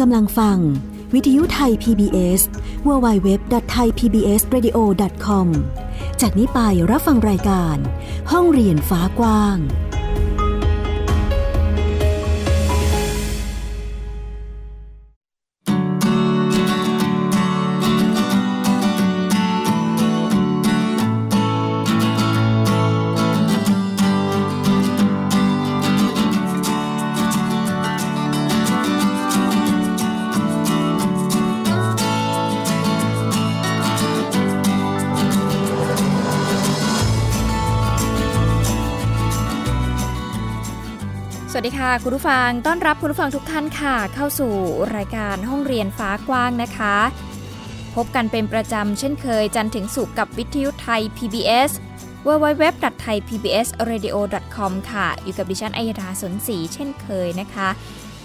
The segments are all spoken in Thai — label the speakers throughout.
Speaker 1: กำลังฟัง วิทยุไทย PBS www.thaipbsradio.com จากนี้ไปรับฟังรายการ ห้องเรียนฟ้ากว้าง
Speaker 2: ค่ะคุณผู้ฟังต้อนรับคุณผู้ฟังทุกท่านค่ะ เข้าสู่รายการห้องเรียนฟ้ากว้างนะคะ พบกันเป็นประจำเช่นเคยจันถึงสุกกับวิทยุไทย PBS www.thaipbsradio.com ค่ะ อยู่กับดิฉันอัยดาสนศรีเช่นเคยนะคะ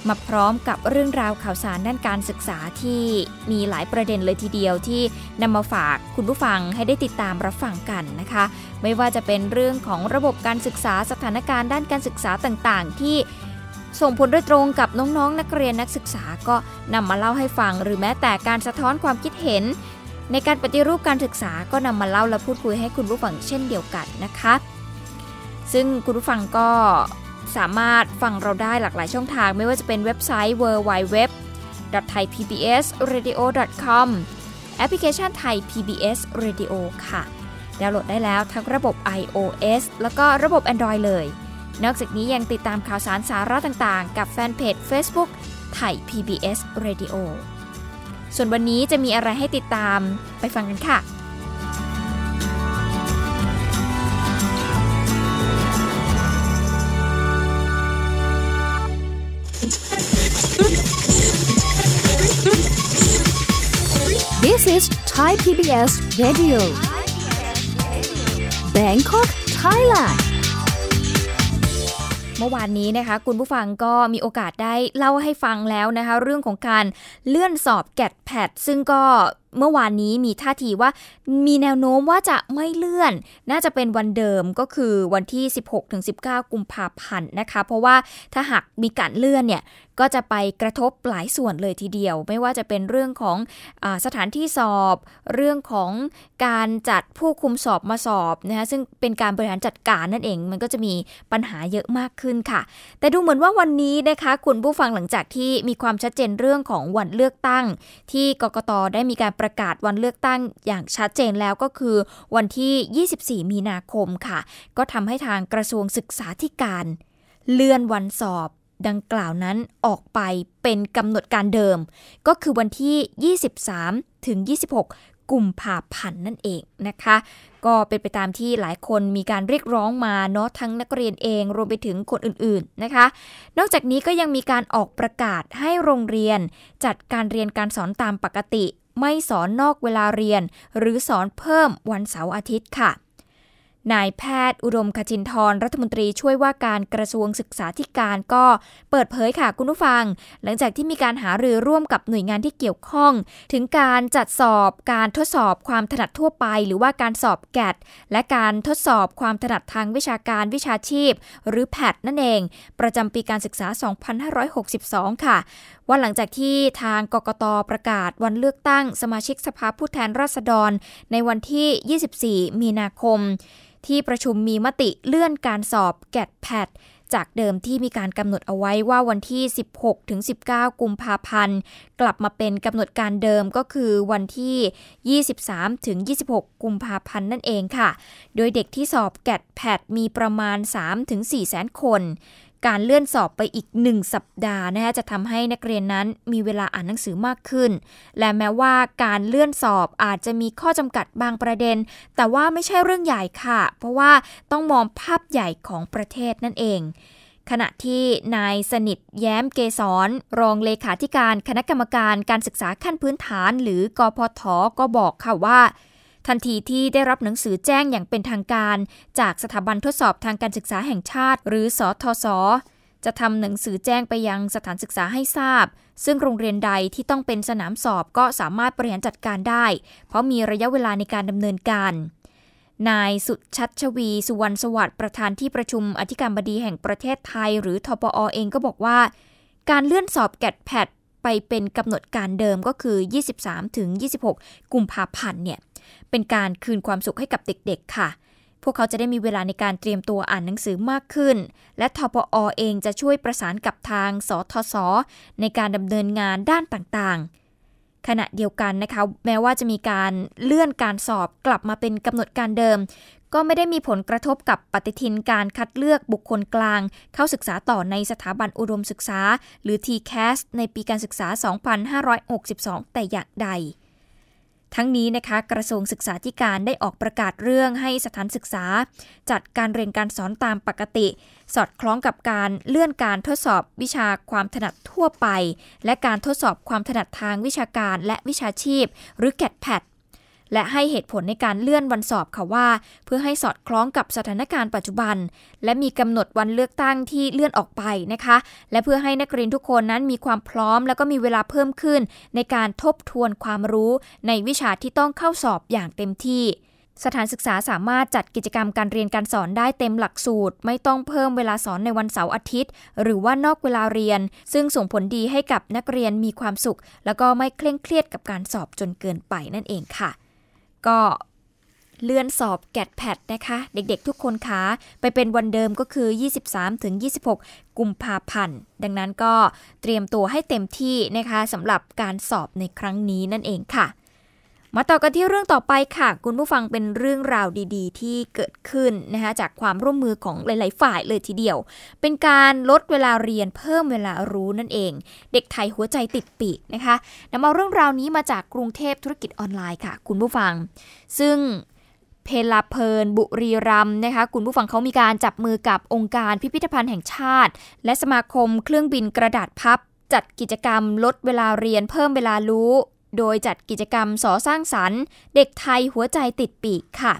Speaker 2: มาพร้อมกับเรื่องราวข่าวสารด้านการศึกษาที่มีหลายประเด็นเลยทีเดียวที่นำมาฝากคุณผู้ฟังให้ได้ติดตามรับฟังกันนะคะ ไม่ว่าจะเป็นเรื่องของระบบการศึกษาสถานการณ์ด้านการศึกษาต่างๆ ที่ ส่งผลโดยตรงกับน้องๆนนักเรียนนักศึกษาก็นำมาเล่าให้ฟัง หรือแม้แต่การสะท้อนความคิดเห็น ในการปฏิรูปการศึกษาก็นำมาเล่าและพูดคุยให้คุณผู้ฟังเช่นเดียวกันนะคะ ซึ่งคุณผู้ฟังก็สามารถฟังเราได้หลากหลายช่องทาง ไม่ว่าจะเป็นเว็บไซต์ www.thaipbsradio.com แอปพลิเคชันไทย PBS Radio ค่ะ ดาวน์โหลดได้แล้วทั้งระบบ iOS แล้วก็ระบบ Android เลย นอกจากนี้ยังติดตามข่าวสารสาระต่างๆ กับแฟนเพจ Facebook ไทย PBS Radio ส่วนวันนี้จะมีอะไรให้ติดตามไปฟังกันค่ะ
Speaker 1: This is Thai PBS Radio Bangkok Thailand
Speaker 2: เมื่อวานนี้นะคะคุณผู้ฟังก็มีโอกาสได้เล่าให้ฟังแล้วนะคะเรื่องของการเลื่อนสอบแกดแพดซึ่งก็เมื่อวานนี้มีท่าทีว่ามีแนวโน้มว่าจะไม่เลื่อน น่าจะเป็นวันเดิมก็คือวันที่ 16-19 กุมภาพันธ์นะคะ เพราะว่าถ้าหากมีการเลื่อนเนี่ย ก็จะไปกระทบหลายส่วนเลยทีเดียว ไม่ว่าจะเป็นเรื่องของอสถานที่สอบ เรื่องของการจัดผู้คุมสอบมาสอบนะคะซึ่งเป็นการบริหารจัดการนั่นเอง มันก็จะมีปัญหาเยอะมากขึ้นค่ะ แต่ดูเหมือนว่าวันนี้นะคะคุณผู้ฟังหลังจากที่มีความชัดเจนเรื่องของวันเลือกตั้ง ที่กกตได้มีการประกาศวันเลือกตั้งอย่างชัดเจนแล้วก็คือวันที่ 24 มีนาคมค่ะ ก็ทำให้ทางกระทรวงศึกษาธิการ เลื่อนวันสอบ ดังกล่าวนั้นออกไปเป็นกำหนดการเดิม ก็คือวันที่ 23 ถึง 26 กุมภาพันธ์นั่นเองนะคะ ก็เป็นไปตามที่หลายคนมีการเรียกร้องมาเนาะทั้งนักเรียนเองรวมไปถึงคนอื่นๆนะคะ นอกจากนี้ก็ยังมีการออกประกาศให้โรงเรียน จัดการเรียนการสอนตามปกติ ไม่สอนนอกเวลาเรียน หรือสอนเพิ่มวันเสาร์อาทิตย์ค่ะ นายแพทย์อุดมคจินทร์รัฐมนตรีช่วยว่าการกระทรวงศึกษาธิการก็เปิดเผยค่ะคุณผู้ฟัง หลังจากที่มีการหารือร่วมกับหน่วยงานที่เกี่ยวข้อง ถึงการจัดสอบการทดสอบความถนัดทั่วไป หรือว่าการสอบแกดและการทดสอบความถนัดทางวิชาการวิชาชีพ หรือแพทนั่นเอง ประจำปีการศึกษา 2562 ค่ะ ว่าหลังจากที่ทางกกตประกาศวันเลือกตั้งสมาชิกสภาผู้แทนราษฎร ในวันที่ 24 มีนาคม ที่ประชุมมีมติเลื่อนการสอบแกดแพดจากเดิมที่มีการกำหนดเอาไว้ว่าวันที่ 16 ถึง 19 กุมภาพันธ์ กลับมาเป็นกำหนดการเดิมก็คือวันที่ 23 ถึง 26 กุมภาพันธ์นั่นเองค่ะ โดยเด็กที่สอบแกดแพดมีประมาณ 3 ถึง 4 แสนคน การเลื่อนสอบไปอีกหนึ่งสัปดาห์นะคะจะทำให้นักเรียนนั้นมีเวลาอ่านหนังสือมากขึ้น และแม้ว่าการเลื่อนสอบอาจจะมีข้อจำกัดบางประเด็น แต่ว่าไม่ใช่เรื่องใหญ่ค่ะ เพราะว่าต้องมองภาพใหญ่ของประเทศนั่นเองขณะที่นายสนิทแย้มเกษรรองเลขาธิการคณะกรรมการการศึกษาขั้นพื้นฐาน หรือกพทก็บอกค่ะว่า ทันทีที่ได้รับหนังสือแจ้งอย่างเป็นทางการ จากสถาบันทดสอบทางการศึกษาแห่งชาติ หรือสอทศจะทำหนังสือแจ้งไปยังสถานศึกษาให้ทราบ ซึ่งโรงเรียนใดที่ต้องเป็นสนามสอบก็สามารถบริหารจัดการได้ เพราะมีระยะเวลาในการดำเนินการ นายสุชัชวี สุวรรณสวัสดิ์ประธานที่ประชุมอธิการบดีแห่งประเทศไทย หรือทปอเองก็บอกว่า การเลื่อนสอบแกดแพดไปเป็นกำหนดการเดิมก็คือ 23-26 กุมภาพันธ์เนี่ย เป็นการคืนความสุขให้กับเด็กๆค่ะ พวกเขาจะได้มีเวลาในการเตรียมตัวอ่านหนังสือมากขึ้น และทปอเองจะช่วยประสานกับทางสทศในการดำเนินงานด้านต่างๆขณะเดียวกันนะคะ แม้ว่าจะมีการเลื่อนการสอบกลับมาเป็นกำหนดการเดิม ก็ไม่ได้มีผลกระทบกับปฏิทินการคัดเลือกบุคคลกลาง เข้าศึกษาต่อในสถาบันอุดมศึกษา หรือ TCAS ในปีการศึกษา 2562 แต่อย่างใด ทั้งนี้นะคะกระทรวงศึกษาธิการได้ออกประกาศเรื่องให้สถานศึกษา จัดการเรียนการสอนตามปกติ สอดคล้องกับการเลื่อนการทดสอบวิชาความถนัดทั่วไป และการทดสอบความถนัดทางวิชาการและวิชาชีพ หรือแกดแพด และให้เหตุผลในการเลื่อนวันสอบค่ะว่า เพื่อให้สอดคล้องกับสถานการณ์ปัจจุบัน และมีกำหนดวันเลือกตั้งที่เลื่อนออกไปนะคะ และเพื่อให้นักเรียนทุกคนนั้นมีความพร้อม แล้วก็มีเวลาเพิ่มขึ้น ในการทบทวนความรู้ในวิชาที่ต้องเข้าสอบอย่างเต็มที่สถานศึกษาสามารถจัดกิจกรรมการเรียนการสอนได้เต็มหลักสูตร ไม่ต้องเพิ่มเวลาสอนในวันเสาร์อาทิตย์ หรือว่านอกเวลาเรียน ซึ่งส่งผลดีให้กับนักเรียนมีความสุข แล้วก็ไม่เคร่งเครียดกับการสอบจนเกินไปนั่นเองค่ะ ก็เลื่อนสอบแกดแพดนะคะ เด็กๆทุกคนคะไปเป็นวันเดิมก็คือ 23-26 กุมภาพันธ์ ดังนั้นก็เตรียมตัวให้เต็มที่นะคะสำหรับการสอบในครั้งนี้นั่นเองค่ะ มาต่อกันที่เรื่องต่อไปค่ะ คุณผู้ฟังเป็นเรื่องราวดีๆ ที่เกิดขึ้นนะคะจากความร่วมมือของหลาย ๆ ฝ่ายเลยทีเดียว เป็นการลดเวลาเรียนเพิ่มเวลารู้นั่นเอง เด็กไทยหัวใจติดปีกนะคะนำเอาเรื่องราวนี้มาจากกรุงเทพธุรกิจออนไลน์ค่ะ คุณผู้ฟัง ซึ่งเพลาเพลินบุรีรัมนะคะคุณผู้ฟังเขามีการจับมือกับองค์การพิพิธภัณฑ์แห่งชาติ และสมาคมเครื่องบินกระดาษพับจัดกิจกรรมลดเวลาเรียนเพิ่มเวลารู้ โดยจัดกิจกรรมสอสร้างสรรค์ เด็กไทยหัวใจติดปีกค่ะ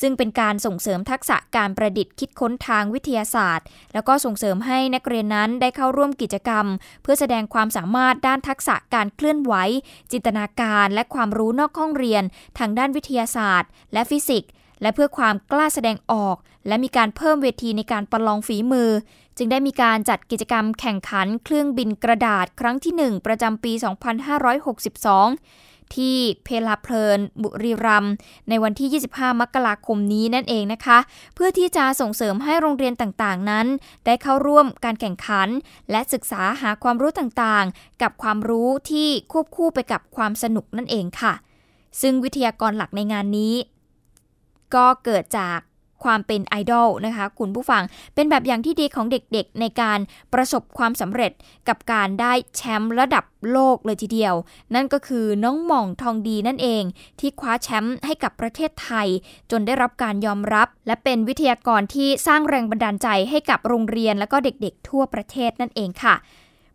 Speaker 2: ซึ่งเป็นการส่งเสริมทักษะการประดิษฐ์คิดค้นทางวิทยาศาสตร์ แล้วก็ส่งเสริมให้นักเรียนนั้นได้เข้าร่วมกิจกรรม เพื่อแสดงความสามารถด้านทักษะการเคลื่อนไหว จินตนาการ และความรู้นอกห้องเรียน ทางด้านวิทยาศาสตร์ และฟิสิกส์ และเพื่อความกล้าแสดงออก และมีการเพิ่มเวทีในการประลองฝีมือ จึงได้มีการจัดกิจกรรมแข่งขันเครื่องบินกระดาษครั้งที่ 1 ประจำปี 2562 ที่เพลาเพลิน บุรีรัมในวันที่ 25 มกราคมนี้นั่นเองนะคะ เพื่อที่จะส่งเสริมให้โรงเรียนต่างๆนั้น ได้เข้าร่วมการแข่งขัน และศึกษาหาความรู้ต่างๆ กับความรู้ที่ควบคู่ไปกับความสนุกนั่นเองค่ะซึ่งวิทยากรหลักในงานนี้ ก็เกิดจากความเป็นไอดอลนะคะ คุณผู้ฟังเป็นแบบอย่างที่ดีของเด็กๆ ในการประสบความสำเร็จกับการได้แชมป์ระดับโลกเลยทีเดียว นั่นก็คือน้องหม่องทองดีนั่นเอง ที่คว้าแชมป์ให้กับประเทศไทย จนได้รับการยอมรับ และเป็นวิทยากรที่สร้างแรงบันดาลใจให้กับโรงเรียนและก็เด็กๆ ทั่วประเทศนั่นเองค่ะ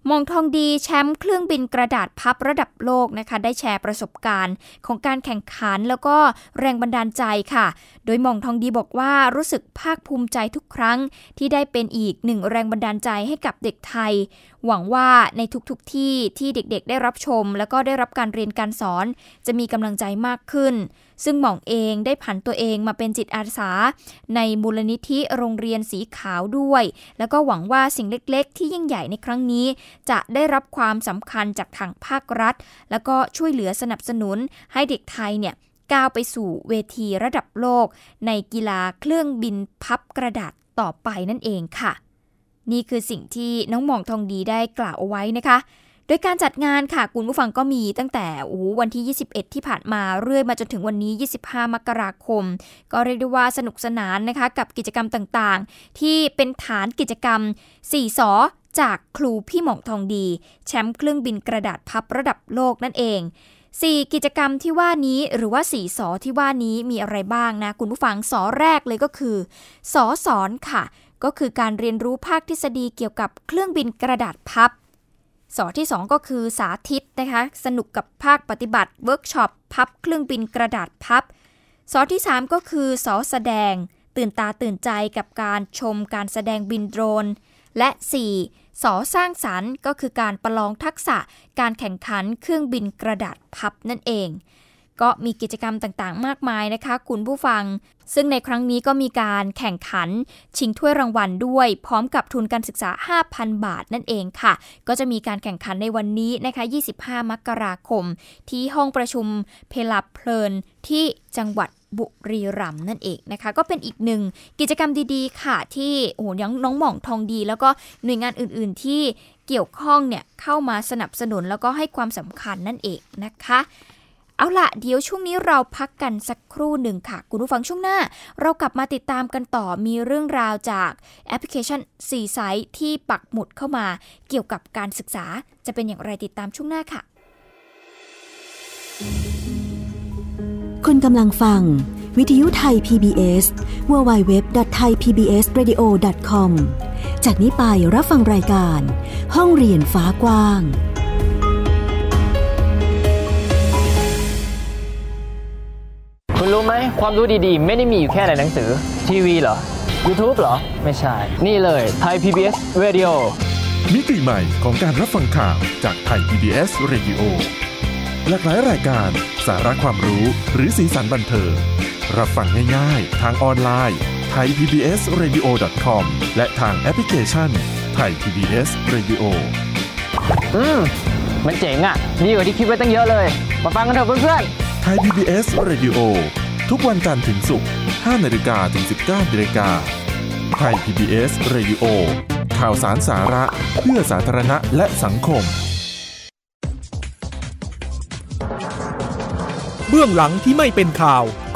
Speaker 2: มองทองดีแชมป์เครื่องบินกระดาษพับระดับโลกนะคะ ได้แชร์ประสบการณ์ของการแข่งขันแล้วก็แรงบันดาลใจค่ะ โดยมองทองดีบอกว่ารู้สึกภาคภูมิใจทุกครั้ง ที่ได้เป็นอีกหนึ่งแรงบันดาลใจให้กับเด็กไทย หวังว่าในทุกๆทที่ที่เด็กๆ ได้รับชม แล้วก็ได้รับการเรียนการสอน จะมีกำลังใจมากขึ้นซึ่งหม่องเองได้ผันตัวเองมาเป็นจิตอาสา ในมูลนิธิโรงเรียนสีขาวด้วย แล้วก็หวังว่าสิ่งเล็กๆ ที่ยิ่งใหญ่ในครั้งนี้ จะได้รับความสำคัญจากทางภาครัฐ แล้วก็ช่วยเหลือสนับสนุนให้เด็กไทยเนี่ยก้าวไปสู่เวทีระดับโลก ในกีฬาเครื่องบินพับกระดาษต่อไปนั่นเองค่ะ นี่คือสิ่งที่น้องหมองทองดีได้กล่าวเอาไว้นะคะ โดยการจัดงานค่ะคุณผู้ฟังก็มีตั้งแต่วันที่ 21 ที่ผ่านมาเรื่อยมาจนถึงวันนี้ 25 มกราคม ก็เรียกได้ว่าสนุกสนานนะคะกับกิจกรรมต่างๆ ที่เป็นฐานกิจกรรม4สอจากครูพี่หมองทองดี แชมป์เครื่องบินกระดาษพับระดับโลกนั่นเอง 4 กิจกรรมที่ว่านี้หรือว่า4สอที่ว่านี้มีอะไรบ้างนะ คุณผู้ฟังสอแรกเลยก็คือสอสอนค่ะ ก็คือการเรียนรู้ภาคทฤษฎีเกี่ยวกับเครื่องบินกระดาษพับ สอที่ 2 ก็คือสาธิตนะคะ สนุกกับภาคปฏิบัติเวิร์กช็อปพับเครื่องบินกระดาษพับสอที่ 3 ก็คือสอแสดง ตื่นตาตื่นใจกับการชมการแสดงบินโดรน และ 4. สอสร้างสารรค์ก็คือการประลองทักษะการแข่งขันเครื่องบินกระดาษพับนั่นเอง ก็มีกิจกรรมต่างๆ มากมายนะคะ คุณผู้ฟัง ซึ่งในครั้งนี้ก็มีการแข่งขัน ชิงถ้วยรางวัลด้วย พร้อมกับทุนการศึกษา 5,000 บาทนั่นเองค่ะ ก็จะมีการแข่งขันในวันนี้นะคะ 25 มกราคม ที่ห้องประชุมเพลาเพลินที่จังหวัดบุรีรัมย์นั่นเองนะคะ ก็เป็นอีกหนึ่งกิจกรรมดีๆ ค่ะ ที่โอ้ยังน้องหม่องทองดี แล้วก็หน่วยงานอื่นๆที่เกี่ยวข้องเนี่ยเข้ามาสนับสนุนแล้วก็ให้ความสำคัญนั่นเองนะคะ เอาละเดี๋ยวช่วงนี้เราพักกันสักครู่หนึ่งค่ะ คุณผู้ฟังช่วงหน้า เรากลับมาติดตามกันต่อมีเรื่องราวจากแอปพลิเคชัน4ไซต์ที่ปักหมุดเข้ามาเกี่ยวกับการศึกษาจะเป็นอย่างไรติดตามช่วงหน้าค่ะ
Speaker 1: คุณกำลังฟัง วิทยุไทย PBS www.thaipbsradio.com จากนี้ไปรับฟังรายการ ห้องเรียนฟ้ากว้าง
Speaker 3: รู้ไหมความรู้ดีๆ ไม่ได้มีอยู่แค่ในหนังสือ ทีวีเหรอ YouTube เหรอ ไม่ใช่ นี่เลยไทย PBS Radio
Speaker 4: มิติใหม่ของการรับฟังข่าวจากไทย PBS Radio หลากหลายรายการสาระความรู้หรือสีสันบันเทิงรับฟังง่ายๆ ทางออนไลน์ไทย PBS Radio com และทางแอปพลิเคชันไทย PBS Radio
Speaker 3: อืม มันเจ๋งอะ่ะ ดีกว่าที่คิดไว้ตั้งเยอะเลย มาฟังกันเถอะเพื่อน
Speaker 4: ไทย PBS Radio ทุกวันจันทร์ถึงศุกร์5นาฬิกาถึง 19นาฬิกาไทย PBS Radio ข่าวสารสาระเพื่อสาธารณะและสังคม
Speaker 5: เบื้องหลังที่ไม่เป็นข่าว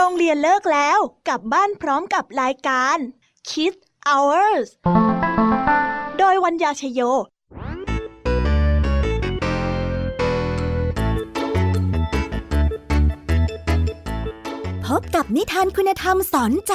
Speaker 6: โรงเรียนเลิกแล้วกลับบ้านพร้อมกับรายการ Kids Hours โดยวัญญาชยโย
Speaker 1: พบกับนิทานคุณธรรมสอนใจ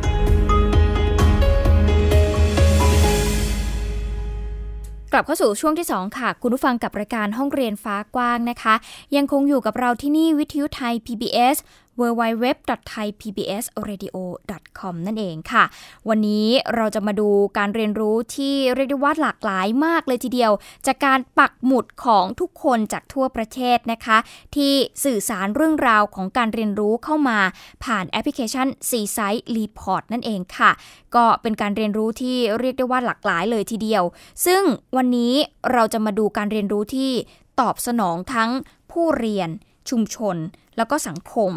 Speaker 2: กลับเข้าสู่ช่วงที่ 2 ค่ะ คุณผู้ฟังกับรายการห้องเรียนฟ้ากว้างนะคะ ยังคงอยู่กับเราที่นี่วิทยุไทย PBS www.thaipbsradio.com นั่นเองค่ะ วันนี้เราจะมาดูการเรียนรู้ที่เรียกได้ว่าหลากหลายมากเลยทีเดียว จากการปักหมุดของทุกคนจากทั่วประเทศนะคะ ที่สื่อสารเรื่องราวของการเรียนรู้เข้ามา ผ่านแอปพลิเคชัน c s i t e Report นั่นเองค่ะ ก็เป็นการเรียนรู้ที่เรียกได้ว่าหลากหลายเลยทีเดียว ซึ่งวันนี้เราจะมาดูการเรียนรู้ที่ตอบสนองทั้งผู้เรียนชุมชน แล้วก็สังคม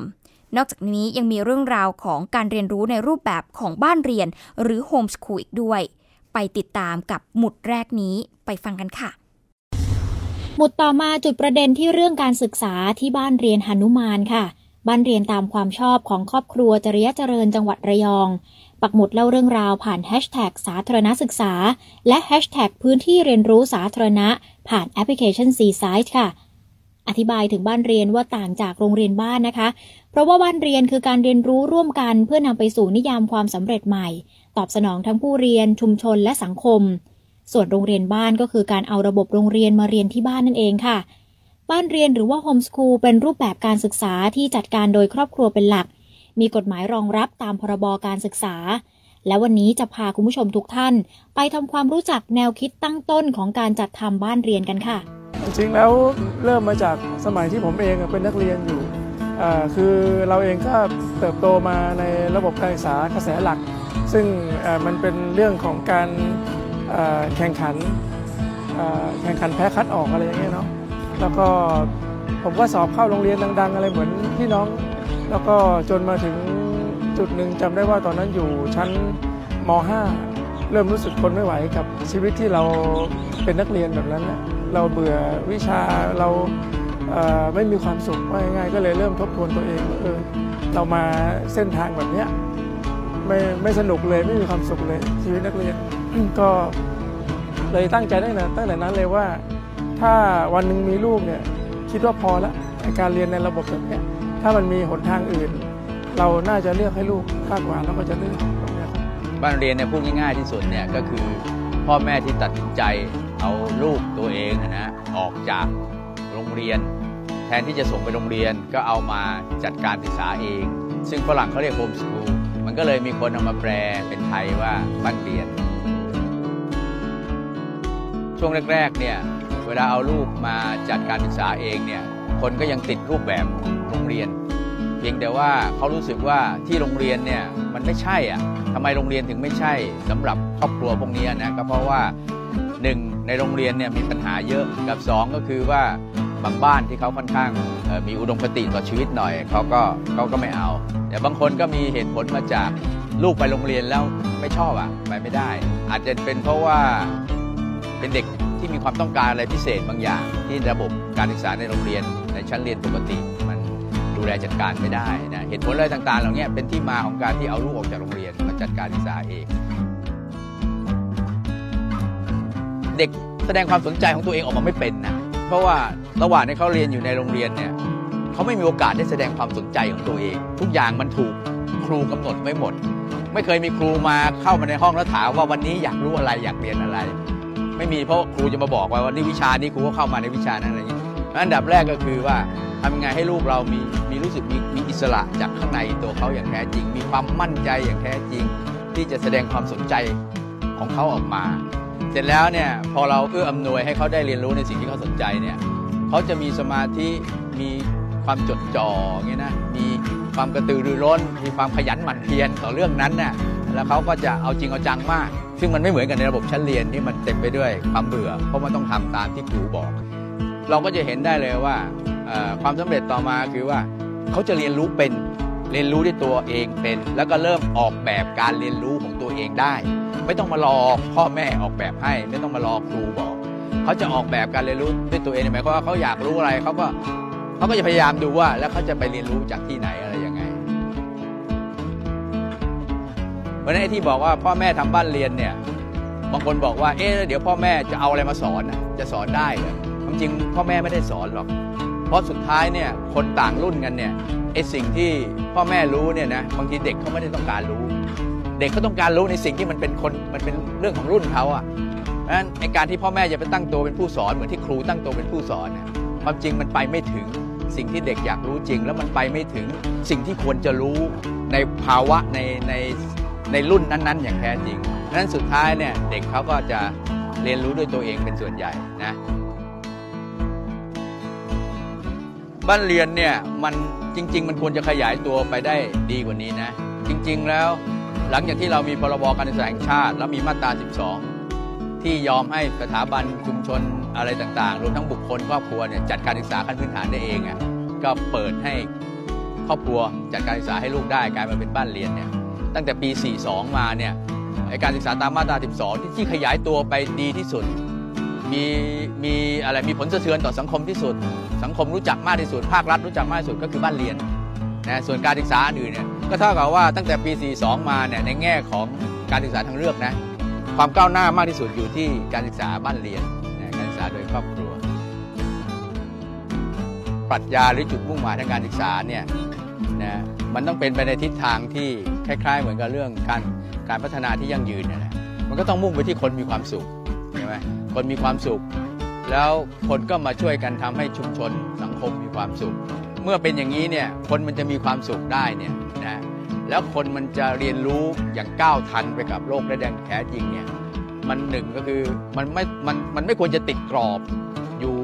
Speaker 2: นอกจากนี้ยังมีเรื่องราวของการเรียนรู้ในรูปแบบของบ้านเรียน หรือโฮมส o ูลอีกด้วย ไปติดตามกับหมุดแรกนี้ไปฟังกันค่ะ
Speaker 7: หมุดต่อมาจุดประเด็นที่เรื่องการศึกษาที่บ้านเรียนหนุมานค่ะ บ้านเรียนตามความชอบของครอบครัวจริยเจริญจังหวัดระยอง ปักหมุดเล่าเรื่องราวผ่านแฮชแท็กสาธารณศึกษา และแฮชแท็กพื้นที่เรียนรู้สาธารณะ ผ่านแอปพลิเคชัน c s i t e ค่ะ อธิบายถึงบ้านเรียนว่าต่างจากโรงเรียนบ้านนะคะ เพราะว่าบ้านเรียนคือการเรียนรู้ร่วมกันเพื่อนำไปสู่นิยามความสำเร็จใหม่ ตอบสนองทั้งผู้เรียนชุมชนและสังคม ส่วนโรงเรียนบ้านก็คือการเอาระบบโรงเรียนมาเรียนที่บ้านนั่นเองค่ะ บ้านเรียนหรือว่าโฮมสคูลเป็นรูปแบบการศึกษาที่จัดการโดยครอบครัวเป็นหลัก มีกฎหมายรองรับตามพรบการศึกษา และวันนี้จะพาคุณผู้ชมทุกท่าน ไปทำความรู้จักแนวคิดตั้งต้นของการจัดทำบ้านเรียนกันค่ะ
Speaker 8: จริงแล้วเริ่มมาจากสมัยที่ผมเองเป็นนักเรียนอยู่ คือเราเองก็เติบโตมาในระบบการศึกษากระแสหลัก ซึ่งมันเป็นเรื่องของการแข่งขันแข่งขันแพ้คัดออกอะไรอย่างเงี้ยเนาะแล้วก็ผมก็สอบเข้าโรงเรียนดัง ๆ อะไรเหมือนพี่น้อง แล้วก็จนมาถึงจุดหนึ่งจำได้ว่าตอนนั้นอยู่ชั้นม .5 เริ่มรู้สึกทนไม่ไหวกับชีวิตที่เราเป็นนักเรียนแบบนั้นนะ เราเบื่อวิชาเราไม่มีความสุขว่าง่ายก็เลยเริ่มทบทวนตัวเองว่าเออเรามาเส้นทางแบบนี้ไม่ไม่สนุกเลยไม่มีความสุขเลยชีวิตนักเรียนก็เลยตั้งใจตั้งแต่ตั้งแต่นั้นเลยว่า ถ้าวันหนึ่งมีลูกเนี่ยคิดว่าพอละการเรียนในระบบแบบนี้ถ้ามันมีหนทางอื่น เราน่าจะเลือกให้ลูกมากกว่าแล้วก็จะเลือกบ้า
Speaker 9: นเรียนเนี่ยพูดง่ายๆที่สุดเนี่ยก็คือพ่อแม่ที่ตัดสินใจ เอาลูกตัวเองนะออกจากโรงเรียน แทนที่จะส่งไปโรงเรียนก็เอามาจัดการศึกษาเอง ซึ่งฝรั่งเขาเรียกโฮมสคูลมันก็เลยมีคนเอามาแปลเป็นไทยว่าบ้านเรียน ช่วงแรกๆเนี่ยเวลาเอาลูกมาจัดการศึกษาเองเนี่ยคนก็ยังติดรูปแบบโรงเรียน เพียงแต่ว่าเขารู้สึกว่าที่โรงเรียนเนี่ยมันไม่ใช่อะทำไมโรงเรียนถึงไม่ใช่สำหรับครอบครัวพวกนี้นะก็เพราะว่า หนึ่งในโรงเรียนเนี่ยมีปัญหาเยอะกับ 2 ก็คือว่าบางบ้านที่เขาค่อนข้างมีอุดมคติต่อชีวิตหน่อยเขาก็เขาก็ไม่เอา แต่บางคนก็มีเหตุผลมาจากลูกไปโรงเรียนแล้วไม่ชอบอะไปไม่ได้ อาจจะเป็นเพราะว่าเป็นเด็กที่มีความต้องการอะไรพิเศษบางอย่าง ที่ระบบการศึกษาในโรงเรียนในชั้นเรียนปกติ มันดูแลจัดการไม่ได้นะเหตุผลอะไรต่างๆ เหล่านี้เป็นที่มาของการที่เอาลูกออกจากโรงเรียนมาจัดการศึกษาเอง เด็กแสดงความสนใจของตัวเองออกมาไม่เป็นนะเพราะว่าระหว่างที่เขาเรียนอยู่ในโรงเรียนเนี่ยเขาไม่มีโอกาสได้แสดงความสนใจของตัวเอง ทุกอย่างมันถูกครูกำหนดไว้หมด ไม่เคยมีครูมาเข้ามาในห้องแล้วถามว่าวันนี้อยากรู้อะไรอยากเรียนอะไร ไม่มีเพราะครูจะมาบอกว่าวันนี้วิชานี้ครูก็เข้ามาในวิชานั้นอะไรอย่างนี้อันดับแรกก็คือว่าทำยังไงให้ลูกเรามีมีรู้สึกมีมีอิสระจากข้างในตัวเขาอย่างแท้จริง มีความมั่นใจอย่างแท้จริง ที่จะแสดงความสนใจของเขาออกมา เสร็จแล้วเนี่ยพอเราเอื้ออำนวยให้เขาได้เรียนรู้ในสิ่งที่เขาสนใจเนี่ยเขาจะมีสมาธิมีความจดจ่อเงี้ยนะมีความกระตือรือร้น มีความขยันหมั่นเพียรต่อเรื่องนั้นน่ะแล้วเขาก็จะเอาจริงเอาจังมาก ซึ่งมันไม่เหมือนกันในระบบชั้นเรียนที่มันเต็มไปด้วยความเบื่อ เพราะมันต้องทำตามที่ครูบอก เราก็จะเห็นได้เลยว่าความสำเร็จต่อมาคือว่าเขาจะเรียนรู้เป็น เรียนรู้ด้วยตัวเองเป็น แล้วก็เริ่มออกแบบการเรียนรู้ของตัวเองได้ ไม่ต้องมารอพ่อแม่ออกแบบให้ ไม่ต้องมารอครูบอก เขาจะออกแบบการเรียนรู้ด้วยตัวเองหมายความว่าเขาอยากรู้อะไรเขาก็เขาก็จะพยายามดูว่า แล้วเขาจะไปเรียนรู้จากที่ไหนอะไรยังไงวันนี้ที่บอกว่าพ่อแม่ทำบ้านเรียนเนี่ยบางคนบอกว่าเอ๊ะเดี๋ยวพ่อแม่จะเอาอะไรมาสอนจะสอนได้เหรอความจริงพ่อแม่ไม่ได้สอนหรอก เพราะสุดท้ายเนี่ยคนต่างรุ่นกันเนี่ยไอสิ่งที่พ่อแม่รู้เนี่ยนะบางทีเด็กเขาไม่ได้ต้องการรู้ เด็กเขาต้องการรู้ในสิ่งที่มันเป็นคนมันเป็นเรื่องของรุ่นเขาอะนั้นในการที่พ่อแม่จะไปตั้งตัวเป็นผู้สอนเหมือนที่ครูตั้งตัวเป็นผู้สอนเนี่ยความจริงมันไปไม่ถึงสิ่งที่เด็กอยากรู้จริง แล้วมันไปไม่ถึงสิ่งที่ควรจะรู้ในภาวะในในในรุ่นนั้น ๆ อย่างแท้จริงนั้นสุดท้ายเนี่ยเด็กเขาก็จะเรียนรู้ด้วยตัวเองเป็นส่วนใหญ่นะ บ้านเรียนเนี่ยมันจริง ๆ มันควรจะขยายตัวไปได้ดีกว่านี้นะ จริง ๆ แล้วหลังจากที่เรามีพรบการศึกษาแห่งชาติ แล้วมีมาตรา 12 ที่ยอมให้สถาบันชุมชนอะไรต่างๆ รวมทั้งบุคคลครอบครัวเนี่ยจัดการศึกษาขั้นพื้นฐานได้เองอะก็เปิดให้ครอบครัวจัดการศึกษาให้ลูกได้กลายมาเป็นบ้านเรียนเนี่ยตั้งแต่ปี 42 มาเนี่ยการศึกษาตามมาตรา 12 ที่ขยายตัวไปดีที่สุด มีมีอะไรมีผลสะเทือนต่อสังคมที่สุด สังคมรู้จักมากที่สุด ภาครัฐรู้จักมากที่สุดก็คือบ้านเรียนนะส่วนการศึกษาอื่นเนี่ยก็เท่ากับว่าตั้งแต่ปี 42 มาเนี่ยในแง่ของการศึกษาทางเลือกนะความก้าวหน้ามากที่สุดอยู่ที่การศึกษาบ้านเรียนนะการศึกษาโดยครอบครัว ปรัชญาหรือจุดมุ่งหมายทางการศึกษาเนี่ยนะมันต้องเป็นไปในทิศทางที่คล้าย ๆ เหมือนกับเรื่องการการพัฒนาที่ยั่งยืนนะมันก็ต้องมุ่งไปที่คนมีความสุข ใช่ไหมคนมีความสุข แล้วคนก็มาช่วยกันทำให้ชุมชนสังคมมีความสุข เมื่อเป็นอย่างนี้เนี่ยคนมันจะมีความสุขได้เนี่ยนะแล้วคนมันจะเรียนรู้อย่างก้าวทันไปกับโลกได้อย่างแท้จริงเนี่ยมันหนึ่งก็คือมันไม่มันมันไม่ควรจะติดกรอบอยู่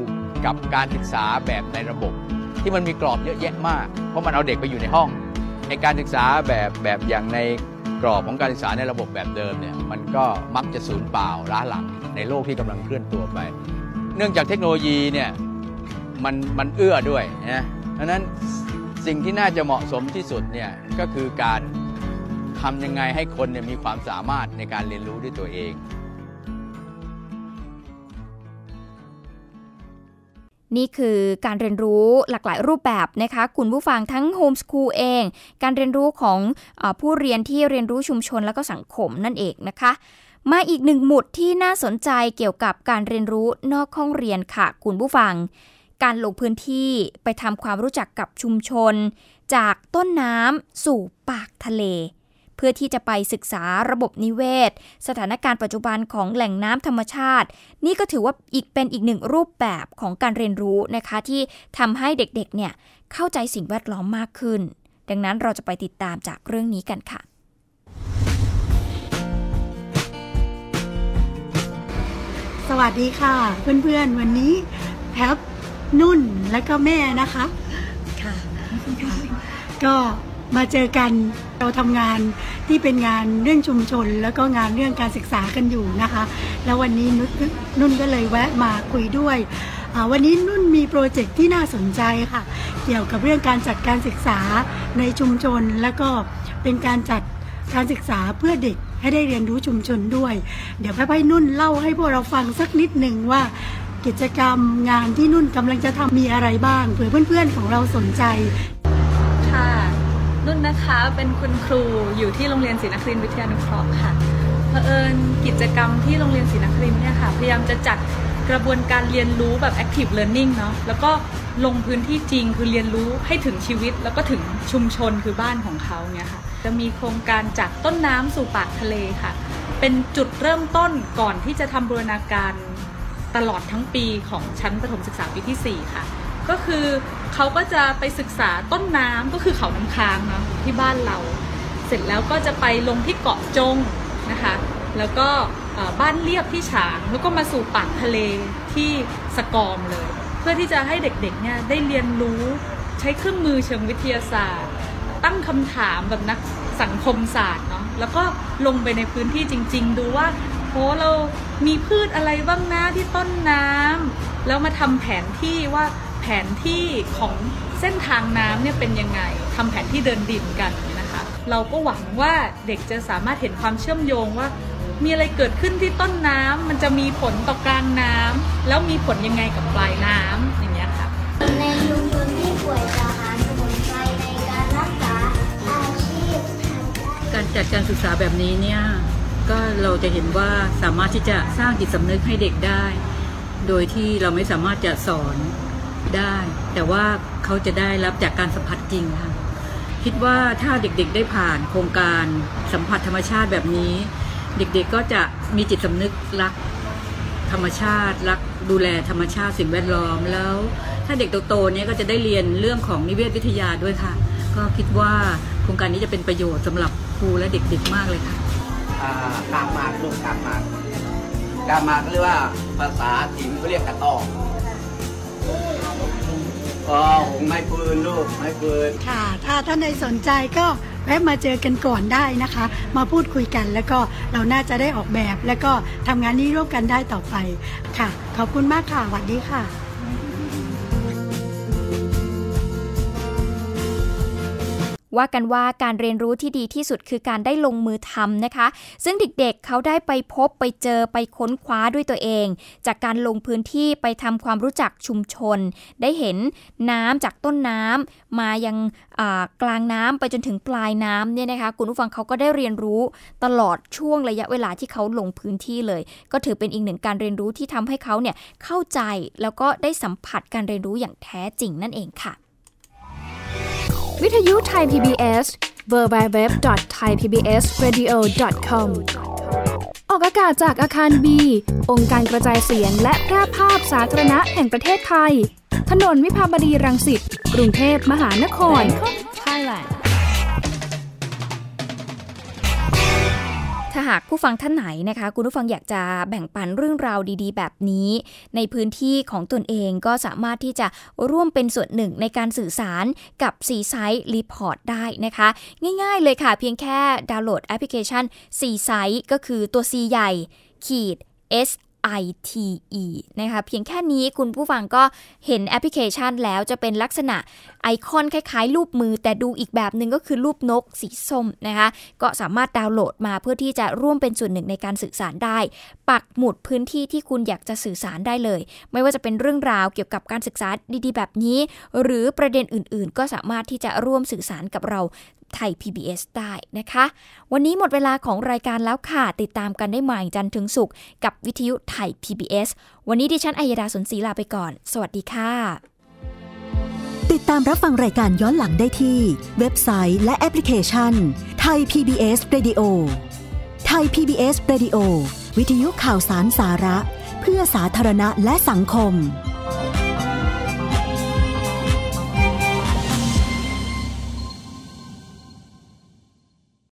Speaker 9: กับการศึกษาแบบในระบบ ที่มันมีกรอบเยอะแยะมาก เพราะมันเอาเด็กไปอยู่ในห้องในการศึกษาแบบแบบอย่างใน กรอบของการศึกษาในระบบแบบเดิมเนี่ยมันก็มักจะสูญเปล่าล้าหลังในโลกที่กำลังเคลื่อนตัวไป เนื่องจากเทคโนโลยีเนี่ยมันมันเอื้อด้วยนะเพราะนั้นสิ่งที่น่าจะเหมาะสมที่สุดเนี่ยก็คือการทำยังไงให้คนเนี่ยมีความสามารถในการเรียนรู้ด้วยตัวเอง
Speaker 2: นี่คือการเรียนรู้หลากหลายรูปแบบนะคะคุณผู้ฟังทั้งโฮมสคูลเอง การเรียนรู้ของอผู้เรียนที่เรียนรู้ชุมชนและก็สังคมนั่นเองนะคะ มาอีกหนึ่งหมุดที่น่าสนใจเกี่ยวกับการเรียนรู้นอกห้องเรียนค่ะ คุณผู้ฟัง การลงพื้นที่ไปทำความรู้จักกับชุมชน จากต้นน้ำสู่ปากทะเล พื่อที่จะไปศึกษาระบบนิเวศ สถานการณ์ปัจจุบันของแหล่งน้ำธรรมชาติ นี่ก็ถือว่าอีกเป็นอีกหนึ่งรูปแบบของการเรียนรู้นะคะ ที่ทำให้เด็กๆเนี่ยเข้าใจสิ่งแวดล้อมมากขึ้น ดังนั้นเราจะไปติดตามจากเรื่องนี้กันค่ะ
Speaker 10: สวัสดีค่ะ เพื่อนๆ วันนี้แท็บนุ่นและก็แม่นะคะค่ะค่ะก็ มาเจอกันเราทำงานที่เป็นงานเรื่องชุมชน แล้วก็งานเรื่องการศึกษากันอยู่นะคะ แล้ววันนี้นุ่นก็เลยแวะมาคุยด้วย วันนี้นุ่นมีโปรเจกต์ที่น่าสนใจค่ะ เกี่ยวกับเรื่องการจัดการศึกษาในชุมชน แล้วก็เป็นการจัดการศึกษาเพื่อเด็กให้ได้เรียนรู้ชุมชนด้วย เดี๋ยวพี่นุ่นเล่าให้พวกเราฟังสักนิดหนึ่งว่ากิจกรรมงานที่นุ่นกำลังจะทำมีอะไรบ้างเผื่อเพื่อนๆของเราสนใจ
Speaker 11: นุ่นนะคะเป็นคุณครูอยู่ที่โรงเรียนศรีนครินทร์วิทยานุเคราะห์ค่ะเผอิญกิจกรรมที่โรงเรียนศรีนครินทร์เนี่ยค่ะ พยายามจะจัดกระบวนการเรียนรู้แบบ active learning เนาะแล้วก็ลงพื้นที่จริงคือเรียนรู้ให้ถึงชีวิต แล้วก็ถึงชุมชนคือบ้านของเขาเนี่ยค่ะจะมีโครงการจากต้นน้ำสู่ปากทะเลค่ะ เป็นจุดเริ่มต้นก่อนที่จะทำบูรณาการตลอดทั้งปีของชั้นประถมศึกษาปีที่ 4 ค่ะ ก็คือเขาก็จะไปศึกษาต้นน้ำก็คือเขาน้ำค้างเนาะที่บ้านเรา เสร็จแล้วก็จะไปลงที่เกาะจงนะคะ แล้วก็บ้านเรียบที่ฉางแล้วก็มาสู่ปากทะเลที่สกอมเลย เพื่อที่จะให้เด็กๆเนี่ยได้เรียนรู้ใช้เครื่องมือเชิงวิทยาศาสตร์ ตั้งคำถามแบบนักสังคมศาสตร์เนาะแล้วก็ลงไปในพื้นที่จริง ๆ ดูว่าโหเรามีพืชอะไรบ้างนะที่ต้นน้ำแล้วมาทำแผนที่ว่า นที่ของเส้นทางน้ำเนี่ยเป็นยังไงทำแผนที่เดินดินกันนะคะ เราก็หวังว่าเด็กจะสามารถเห็นความเชื่อมโยงว่า มีอะไรเกิดขึ้นที่ต้นน้ำมันจะมีผลต่อกลางน้ำแล้วมีผลยังไงกับปลายน้ำอย่างเงี้ยค่ะ
Speaker 12: ในชุมชนที่ป่วยจะหาสมุนไพรในการรักษาอาชีพ
Speaker 13: การจัดการศึกษาแบบนี้เนี่ยก็เราจะเห็นว่าสามารถที่จะสร้างจิตสำนึกให้เด็กได้ โดยที่เราไม่สามารถจะสอน ได้ แต่ว่าเขาจะได้รับจากการสัมผัสจริงค่ะคิดว่าถ้าเด็กๆได้ผ่านโครงการสัมผัสธรรมชาติแบบนี้ เด็กๆก็จะมีจิตสำนึกรักธรรมชาติ รักดูแลธรรมชาติสิ่งแวดล้อมแล้ว ถ้าเด็กโตๆนี้ก็จะได้เรียนเรื่องของนิเวศวิทยาด้วยค่ะ ก็คิดว่าโครงการนี้จะเป็นประโยชน์สำหรับครูและเด็กๆมากเลยค่ะ
Speaker 14: กาบหมากลูกกาบหมากกาบหมากเรียกว่าภาษาถิ่นเขาเรียกกระตอก อ๋อหงไม้ปืนลูกไม้ปืน
Speaker 10: ค่ะ ถ้าท่านใดสนใจก็แวะมาเจอกันก่อนได้นะคะ มาพูดคุยกันแล้วก็เราน่าจะได้ออกแบบ แล้วก็ทำงานนี้ร่วมกันได้ต่อไปค่ะ ขอบคุณมากค่ะสวัสดีค่ะ
Speaker 2: ว่ากันว่าการเรียนรู้ที่ดีที่สุดคือการได้ลงมือทำนะคะ ซึ่งเด็กๆเเขาได้ไปพบไปเจอไปค้นคว้าด้วยตัวเอง จากการลงพื้นที่ไปทำความรู้จักชุมชน ได้เห็นน้ำจากต้นน้ำมายังกลางน้ำไปจนถึงปลายน้ำเนี่ยนะคะคุณผู้ฟังเขาก็ได้เรียนรู้ตลอดช่วงระยะเวลาที่เขาลงพื้นที่เลย ก็ถือเป็นอีกหนึ่งการเรียนรู้ที่ทำให้เขาเนี่ยเข้าใจแล้วก็ได้สัมผัสการเรียนรู้อย่างแท้จริงนั่นเองค่ะ
Speaker 15: วิทยุไทย PBS www.thaipbsradio.com ออกอากาศจากอาคารบี องค์การกระจายเสียงและแพร่ภาพสาธารณะแห่งประเทศไทย ถนนวิภาวดีรังสิต กรุงเทพมหานคร
Speaker 2: Thailand ถ้าหากผู้ฟังท่านไหนนะคะ คุณผู้ฟังอยากจะแบ่งปันเรื่องราวดีๆ แบบนี้ ในพื้นที่ของตนเองก็สามารถที่จะร่วมเป็นส่วนหนึ่งในการสื่อสารกับ C-Site Report ได้นะคะ ง่ายๆเลยค่ะ เพียงแค่ดาวน์โหลดแอปพลิเคชัน C-Site ก็คือตัว C ใหญ่ขีด S ITE นะคะเพียงแค่นี้คุณผู้ฟังก็เห็นแอปพลิเคชันแล้วจะเป็นลักษณะไอคอนคล้ายๆ รูปมือ แต่ดูอีกแบบหนึ่งก็คือรูปนกสีส้มนะคะก็สามารถดาวน์โหลดมาเพื่อที่จะร่วมเป็นส่วนหนึ่งในการสื่อสารได้ ปักหมุดพื้นที่ที่คุณอยากจะสื่อสารได้เลย ไม่ว่าจะเป็นเรื่องราวเกี่ยวกับการศึกษาดีๆ แบบนี้ หรือประเด็นอื่นๆ ก็สามารถที่จะร่วมสื่อสารกับเรา ไทย PBS ได้นะคะ วันนี้หมดเวลาของรายการแล้วค่ะ ติดตามกันได้ใหม่จันทร์ถึงศุกร์กับวิทยุไทย PBS วันนี้ดิฉันอัยดาสนศรีลาไปก่อน สวัสดีค่ะ
Speaker 1: ติดตามรับฟังรายการย้อนหลังได้ที่ เว็บไซต์และแอปพลิเคชันไทย PBS Radio ไทย PBS Radio วิทยุข่าวสารสาระ เพื่อสาธารณะและสังคม